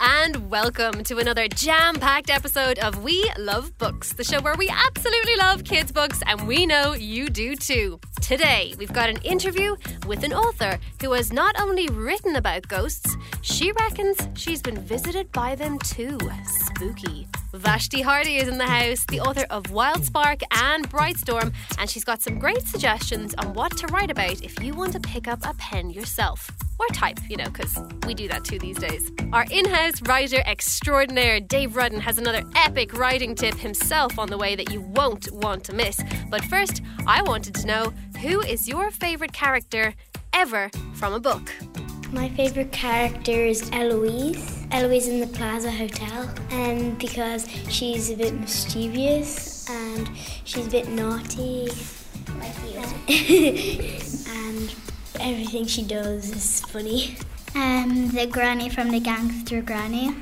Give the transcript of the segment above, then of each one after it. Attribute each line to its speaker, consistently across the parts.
Speaker 1: and welcome to another jam packed episode of We Love Books, the show where we absolutely love kids' books, and we know you do too. Today, we've got an interview with an author who has not only written about ghosts, she reckons she's been visited by them too. Spooky. Vashti Hardy is in the house, the author of Wild Spark and Brightstorm, and she's got some great suggestions on what to write about if you want to pick up a pen yourself. Or type, you know, because we do that too these days. Our in house writer extraordinaire, Dave Rudden, has another epic writing tip himself on the way that you won't want to miss. But first, I wanted to know who is your favourite character ever from a book?
Speaker 2: My favourite character is Eloise. Eloise in the Plaza Hotel. And because she's a bit mischievous and she's a bit naughty. Like you. and everything she does is funny.
Speaker 3: Um, the granny from the Gangsta Granny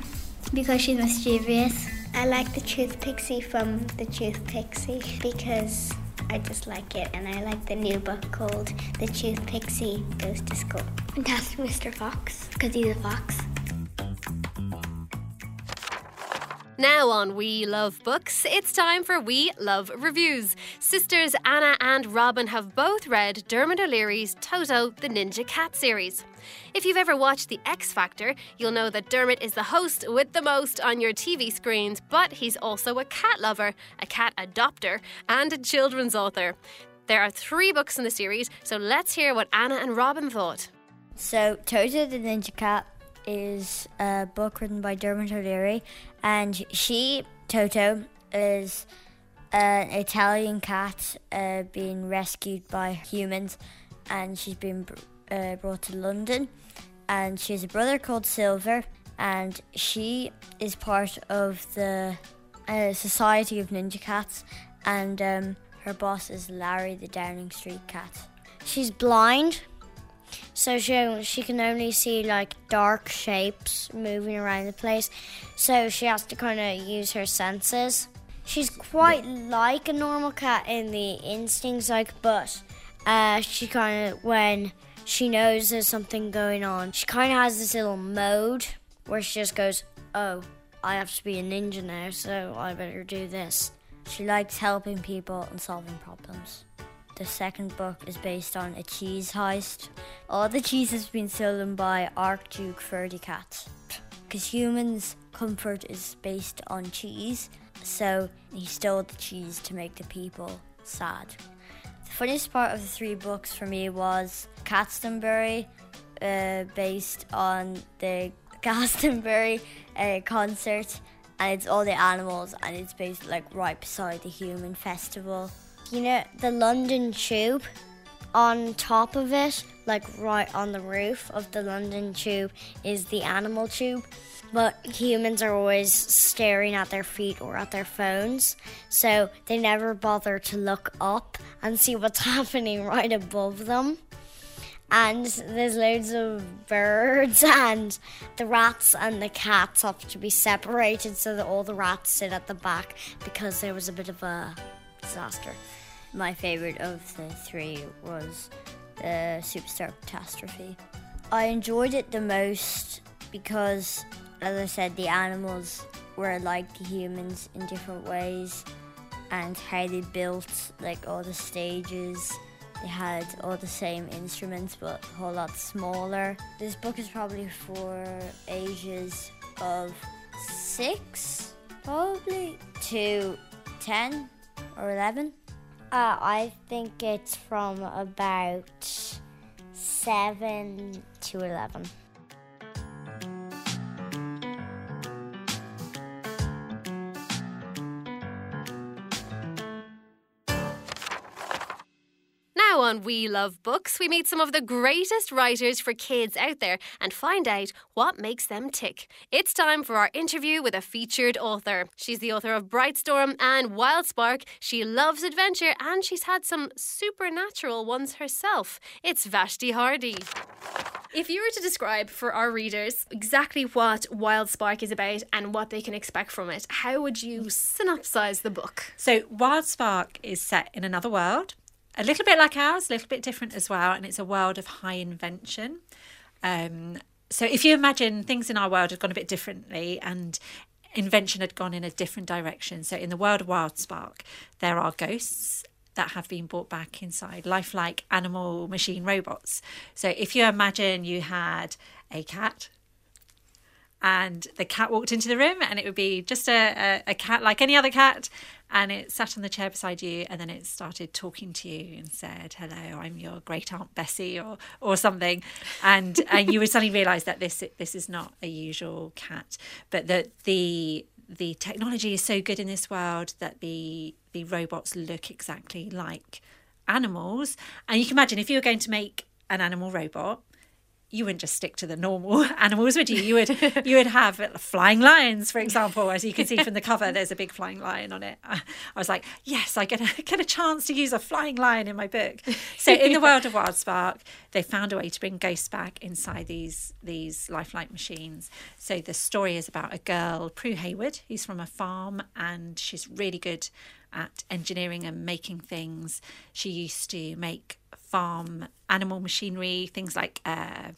Speaker 3: because she's mischievous.
Speaker 4: I like the Truth Pixie from the Truth Pixie because I just like it, and I like the new book called The Truth Pixie Goes to School.
Speaker 2: Fantastic Mr. Fox because he's a fox.
Speaker 1: Now on We Love Books, it's time for We Love Reviews. Sisters Anna and Robin have both read Dermot O'Leary's Toto the Ninja Cat series. If you've ever watched The X Factor, you'll know that Dermot is the host with the most on your TV screens, but he's also a cat lover, a cat adopter, and a children's author. There are three books in the series, so let's hear what Anna and Robin thought.
Speaker 5: So, Toto the Ninja Cat is a book written by Dermot O'Leary, and she, Toto, is an Italian cat uh, being rescued by humans, and she's been uh, brought to London. And she has a brother called Silver, and she is part of the uh, Society of Ninja Cats, and um, her boss is Larry the Downing Street Cat.
Speaker 2: She's blind, so she she can only see like dark shapes moving around the place. So she has to kind of use her senses. She's quite like a normal cat in the instincts, like, but uh, she kind of when she knows there's something going on, she kind of has this little mode where she just goes, "Oh, I have to be a ninja now, so I better do this."
Speaker 5: She likes helping people and solving problems. The second book is based on a cheese heist. All the cheese has been stolen by Archduke Ferdy Cat. Because humans' comfort is based on cheese, so he stole the cheese to make the people sad. The funniest part of the three books for me was Glastonbury, uh, based on the Glastonbury uh, concert, and it's all the animals, and it's based like right beside the human festival.
Speaker 2: You know, the London Tube, on top of it, like right on the roof of the London Tube, is the animal tube. But humans are always staring at their feet or at their phones, so they never bother to look up and see what's happening right above them. And there's loads of birds, and the rats and the cats have to be separated so that all the rats sit at the back because there was a bit of a disaster.
Speaker 5: My favourite of the three was the Superstar Catastrophe. I enjoyed it the most because, as I said, the animals were like the humans in different ways and how they built like all the stages. They had all the same instruments but a whole lot smaller. This book is probably for ages of six, probably, to 10 or 11.
Speaker 2: Uh, I think it's from about 7 to 11.
Speaker 1: On We Love Books, we meet some of the greatest writers for kids out there and find out what makes them tick. It's time for our interview with a featured author. She's the author of Brightstorm and Wild Spark. She loves adventure and she's had some supernatural ones herself. It's Vashti Hardy. If you were to describe for our readers exactly what Wild Spark is about and what they can expect from it, how would you synopsize the book?
Speaker 6: So, Wild Spark is set in another world, a little bit like ours, a little bit different as well, and it's a world of high invention. Um, so if you imagine things in our world had gone a bit differently and invention had gone in a different direction. So in the world of Wild Spark, there are ghosts that have been brought back inside lifelike animal machine robots. So if you imagine you had a cat and the cat walked into the room and it would be just a, a, a, cat like any other cat and it sat on the chair beside you and then it started talking to you and said hello i'm your great aunt bessie or or something. And and you would suddenly realize that this this is not a usual cat but that the the technology is so good in this world that the the robots look exactly like animals. And you can imagine if you were going to make an animal robot you wouldn't just stick to the normal animals, would you? You would you would have flying lions, for example, as you can see from the cover. There's a big flying lion on it. I was like, yes, I get a get a chance to use a flying lion in my book. So in the world of Wild Spark, they found a way to bring ghosts back inside these these lifelike machines. So the story is about a girl, Prue Haywood, who's from a farm, and she's really good at engineering and making things. She used to make farm animal machinery, things like uh,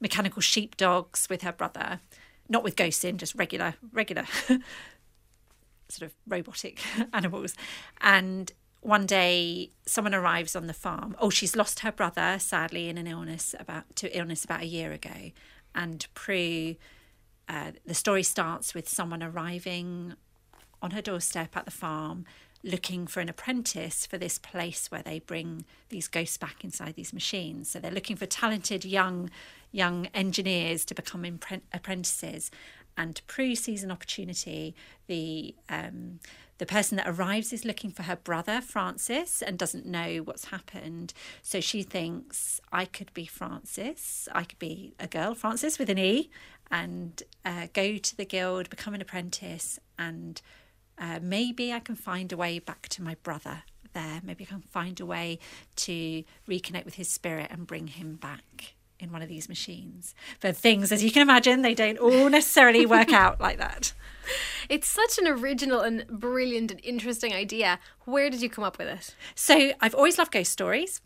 Speaker 6: mechanical sheepdogs with her brother, not with ghosts in, just regular, regular sort of robotic animals. And one day someone arrives on the farm. Oh, she's lost her brother, sadly, in an illness about to illness about a year ago. And Prue, uh, the story starts with someone arriving on her doorstep at the farm looking for an apprentice for this place where they bring these ghosts back inside these machines. So they're looking for talented young young engineers to become impre- apprentices. And Prue sees an opportunity. The um, the person that arrives is looking for her brother Francis and doesn't know what's happened. So she thinks I could be Francis. I could be a girl, Francis with an E, and uh, go to the guild, become an apprentice, and uh, maybe I can find a way back to my brother there. Maybe I can find a way to reconnect with his spirit and bring him back in one of these machines. But things, as you can imagine, they don't all necessarily work out like that.
Speaker 1: It's such an original and brilliant and interesting idea. Where did you come up with it?
Speaker 6: So I've always loved ghost stories.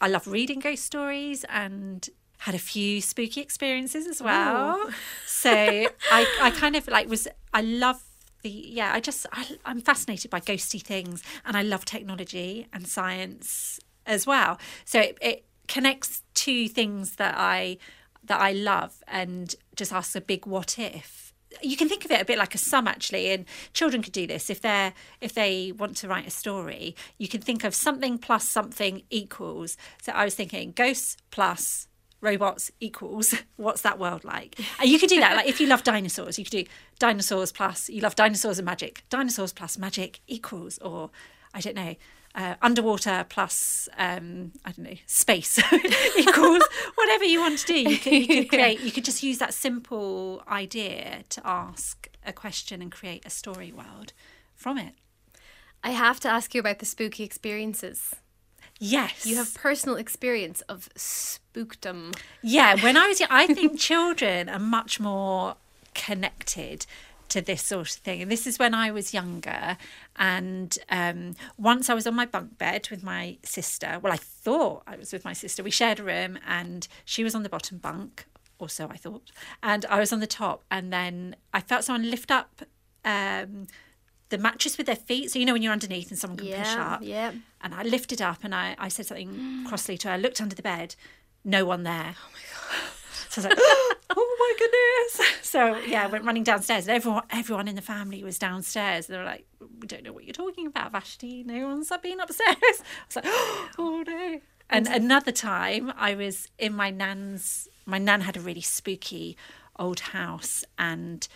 Speaker 6: I love reading ghost stories and had a few spooky experiences as well. so I, I kind of like was I love the yeah i just I, i'm fascinated by ghosty things and i love technology and science as well. So it, it connects two things that i that i love and just asks a big what if. You can think of it a bit like a sum actually and children could do this. If they're if they want to write a story you can think of something plus something equals. So i was thinking ghosts plus robots equals what's that world like and you could do that like if you love dinosaurs you could do dinosaurs plus you love dinosaurs and magic dinosaurs plus magic equals or i don't know uh, underwater plus um, I don't know space equals whatever you want to do. You could, you could create. You could just use that simple idea to ask a question and create a story world from it.
Speaker 1: I have to ask you about the spooky experiences.
Speaker 6: Yes.
Speaker 1: You have personal experience of spookdom.
Speaker 6: Yeah, when I was young, I think children are much more connected to this sort of thing. And this is when I was younger. And um, once I was on my bunk bed with my sister. Well, I thought I was with my sister. We shared a room and she was on the bottom bunk, or so I thought. And I was on the top. And then I felt someone lift up. Um, the mattress with their feet. So you know when you're underneath and someone can
Speaker 1: yeah,
Speaker 6: push up.
Speaker 1: Yeah.
Speaker 6: And I lifted up and I, I said something crossly to her. I looked under the bed, no one there. Oh my god. So I was like, oh my goodness. So yeah, I went running downstairs and everyone everyone in the family was downstairs. They were like, We don't know what you're talking about, Vashti. No one's been upstairs. I was like, Oh no. And another time I was in my nan's my nan had a really spooky old house and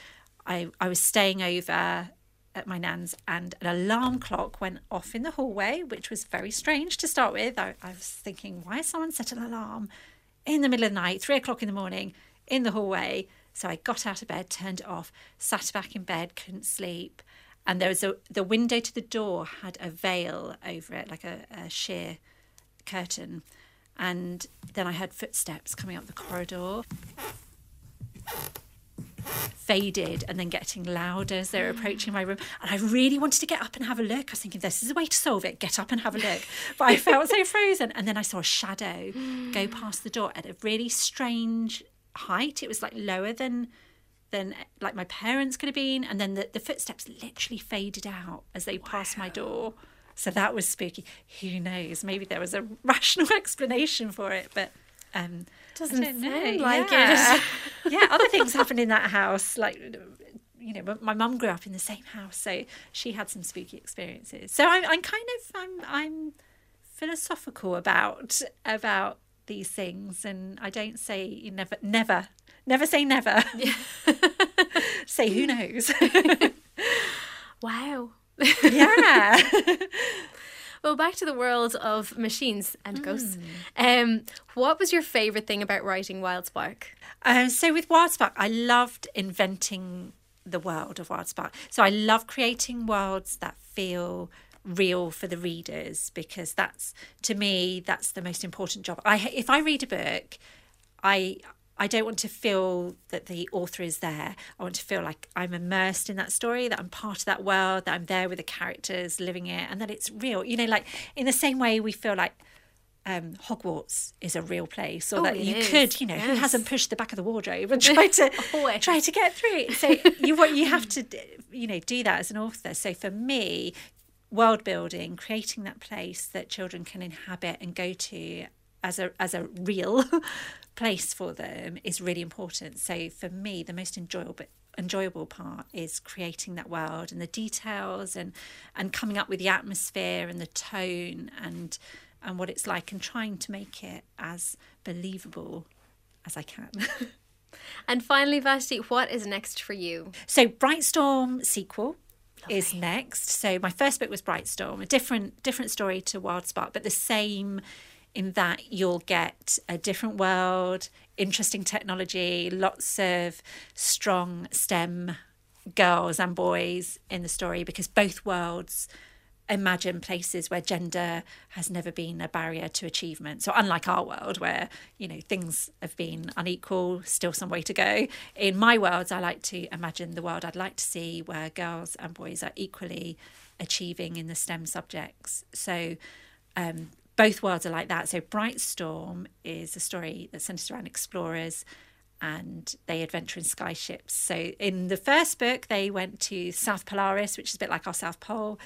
Speaker 6: I I was staying over at my nan's and an alarm clock went off in the hallway, which was very strange to start with. I, I, was thinking, why has someone set an alarm in the middle of the night, three o'clock in the morning, in the hallway? So I got out of bed, turned it off, sat back in bed, couldn't sleep. And there was a the window to the door had a veil over it, like a, a sheer curtain. And then I heard footsteps coming up the corridor faded and then getting louder as they were mm. approaching my room. And I really wanted to get up and have a look. I was thinking, this is a way to solve it. Get up and have a look. But I felt so frozen. And then I saw a shadow mm. go past the door at a really strange height. It was like lower than than like my parents could have been, and then the, the footsteps literally faded out as they passed my door. So that was spooky. Who knows? Maybe there was a rational explanation for it, but um,
Speaker 1: Doesn't
Speaker 6: don't know.
Speaker 1: sound like
Speaker 6: yeah.
Speaker 1: it.
Speaker 6: yeah, other things happened in that house, like you know, my mum grew up in the same house, so she had some spooky experiences. So I'm, I'm kind of, I'm, I'm philosophical about about these things, and I don't say you never, never, never say never. say who knows?
Speaker 1: Wow.
Speaker 6: yeah.
Speaker 1: Well, back to the world of machines and ghosts.
Speaker 6: Hmm.
Speaker 1: Um, what was your favourite thing about writing Wild Spark?
Speaker 6: Um, so with Wildspark, I loved inventing the world of Wildspark. So I love creating worlds that feel real for the readers because that's to me that's the most important job. I if I read a book, I I don't want to feel that the author is there. I want to feel like I'm immersed in that story, that I'm part of that world, that I'm there with the characters living it, and that it's real. You know, like in the same way we feel like um, Hogwarts is a real place, or
Speaker 1: Oh,
Speaker 6: that you
Speaker 1: is.
Speaker 6: could, you know, who hasn't pushed the back of the wardrobe and tried to try to get through it. So you what you have to, you know, do that as an author. So for me, world building, creating that place that children can inhabit and go to as a as a real place for them is really important. So for me, the most enjoyable enjoyable part is creating that world and the details and and coming up with the atmosphere and the tone and and what it's like and trying to make it as believable as I can.
Speaker 1: And finally, Vashti, what is next for you?
Speaker 6: So Brightstorm sequel is next. So my first book was Brightstorm, a different different story to Wildspark, but the same in that you'll get a different world, interesting technology, lots of strong STEM girls and boys in the story because both worlds imagine places where gender has never been a barrier to achievement. So unlike our world where, you know, things have been unequal, still some way to go. In my worlds I like to imagine the world I'd like to see where girls and boys are equally achieving in the STEM subjects. So um, both worlds are like that. So Bright Storm is a story that centers around explorers and they adventure in sky ships. So in the first book, they went to South Polaris, which is a bit like our South Pole.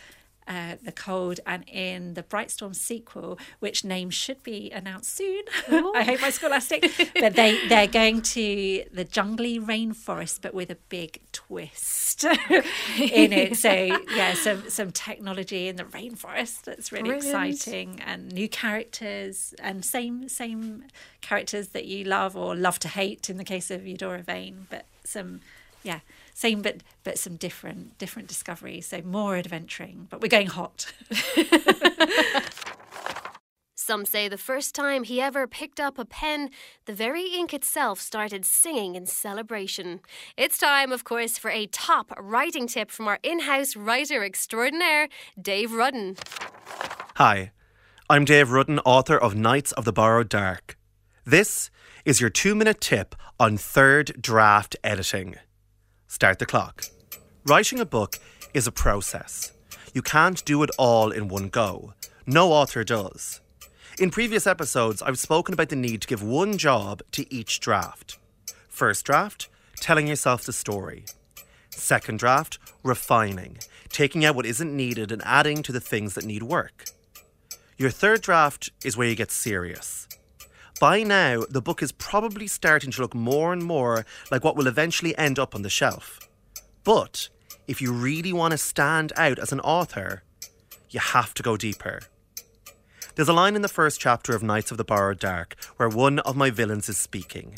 Speaker 6: Uh, the cold and in the Brightstorm sequel, which name should be announced soon. I hope my scholastic. but they they're going to the jungly rainforest, but with a big twist in it. So yeah, some some technology in the rainforest that's really
Speaker 1: Brilliant.
Speaker 6: exciting, and new characters, and same same characters that you love or love to hate in the case of Eudora Vane, but some yeah same but but some different different discoveries so more adventuring but we're going hot
Speaker 1: Some say the first time he ever picked up a pen, the very ink itself started singing in celebration. It's time, of course, for a top writing tip from our in house writer extraordinaire, Dave Rudden.
Speaker 7: Hi, I'm Dave Rudden, author of Knights of the Borrowed Dark. This is your two minute tip on third draft editing. Start the clock. Writing a book is a process. You can't do it all in one go. No author does. In previous episodes, I've spoken about the need to give one job to each draft. First draft, telling yourself the story. Second draft, refining, taking out what isn't needed and adding to the things that need work. Your third draft is where you get serious. By now, the book is probably starting to look more and more like what will eventually end up on the shelf. But if you really want to stand out as an author, you have to go deeper. There's a line in the first chapter of Knights of the Borrowed Dark where one of my villains is speaking.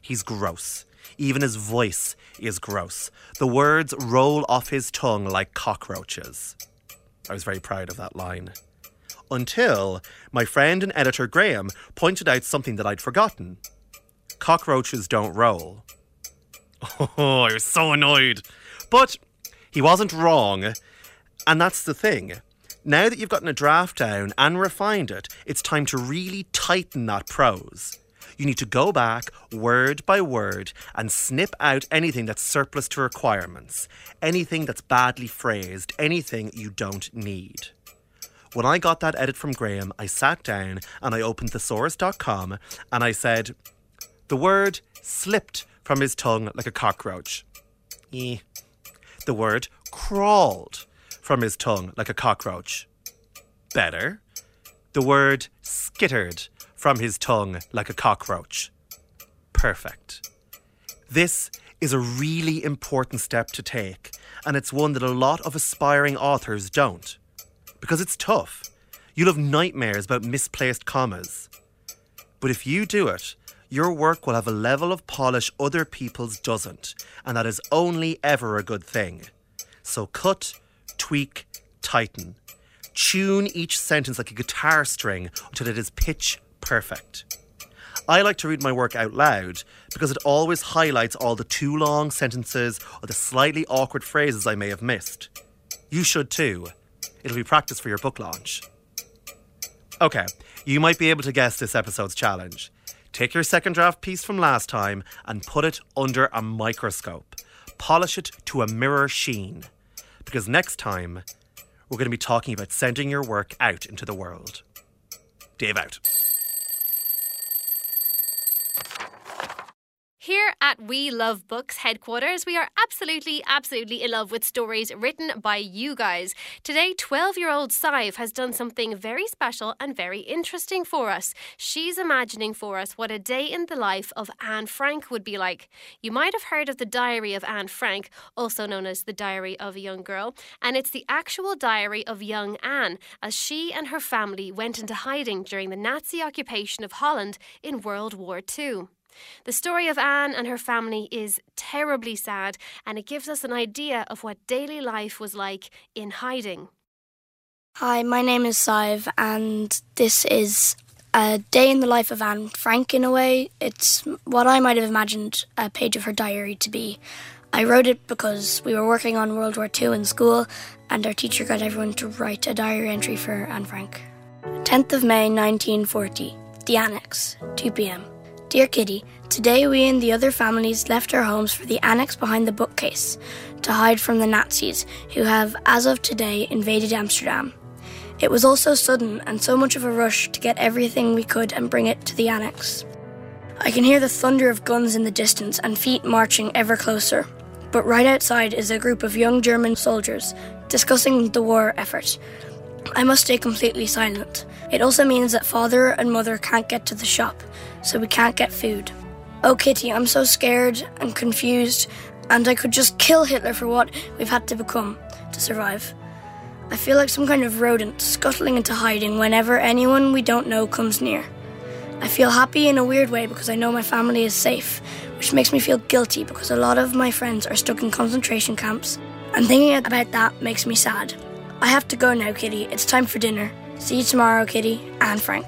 Speaker 7: He's gross. Even his voice is gross. The words roll off his tongue like cockroaches. I was very proud of that line. Until my friend and editor Graham pointed out something that I'd forgotten. Cockroaches don't roll. Oh, I was so annoyed. But he wasn't wrong. And that's the thing. Now that you've gotten a draft down and refined it, it's time to really tighten that prose. You need to go back word by word and snip out anything that's surplus to requirements, anything that's badly phrased, anything you don't need. When I got that edit from Graham, I sat down and I opened thesaurus.com and I said, The word slipped from his tongue like a cockroach. Eh. The word crawled from his tongue like a cockroach. Better. The word skittered from his tongue like a cockroach. Perfect. This is a really important step to take, and it's one that a lot of aspiring authors don't. Because it's tough. You'll have nightmares about misplaced commas. But if you do it, your work will have a level of polish other people's doesn't, and that is only ever a good thing. So cut, tweak, tighten. Tune each sentence like a guitar string until it is pitch perfect. I like to read my work out loud because it always highlights all the too long sentences or the slightly awkward phrases I may have missed. You should too. It'll be practice for your book launch. Okay, you might be able to guess this episode's challenge. Take your second draft piece from last time and put it under a microscope. Polish it to a mirror sheen. Because next time, we're going to be talking about sending your work out into the world. Dave out.
Speaker 1: Here at We Love Books headquarters, we are absolutely, absolutely in love with stories written by you guys. Today, 12 year old Sive has done something very special and very interesting for us. She's imagining for us what a day in the life of Anne Frank would be like. You might have heard of the Diary of Anne Frank, also known as the Diary of a Young Girl, and it's the actual diary of young Anne as she and her family went into hiding during the Nazi occupation of Holland in World War II. The story of Anne and her family is terribly sad, and it gives us an idea of what daily life was like in hiding.
Speaker 8: Hi, my name is Sive, and this is a day in the life of Anne Frank in a way. It's what I might have imagined a page of her diary to be. I wrote it because we were working on World War II in school, and our teacher got everyone to write a diary entry for Anne Frank. 10th of May 1940, The Annex, 2 pm. Dear Kitty, today we and the other families left our homes for the annex behind the bookcase to hide from the Nazis, who have, as of today, invaded Amsterdam. It was all so sudden and so much of a rush to get everything we could and bring it to the annex. I can hear the thunder of guns in the distance and feet marching ever closer. But right outside is a group of young German soldiers discussing the war effort. I must stay completely silent. It also means that father and mother can't get to the shop, so we can't get food. Oh, Kitty, I'm so scared and confused, and I could just kill Hitler for what we've had to become to survive. I feel like some kind of rodent scuttling into hiding whenever anyone we don't know comes near. I feel happy in a weird way because I know my family is safe, which makes me feel guilty because a lot of my friends are stuck in concentration camps, and thinking about that makes me sad. I have to go now, Kitty. It's time for dinner. See you tomorrow, Kitty Anne Frank.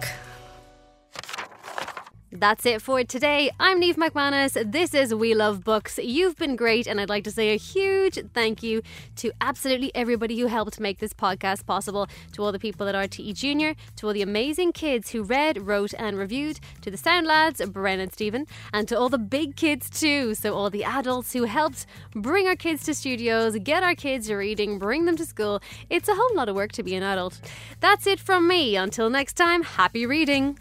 Speaker 1: That's it for today. I'm Neve McManus. This is We Love Books. You've been great, and I'd like to say a huge thank you to absolutely everybody who helped make this podcast possible. To all the people at RTE Junior, to all the amazing kids who read, wrote, and reviewed, to the sound lads, Bren and Stephen, and to all the big kids too. So, all the adults who helped bring our kids to studios, get our kids reading, bring them to school. It's a whole lot of work to be an adult. That's it from me. Until next time, happy reading.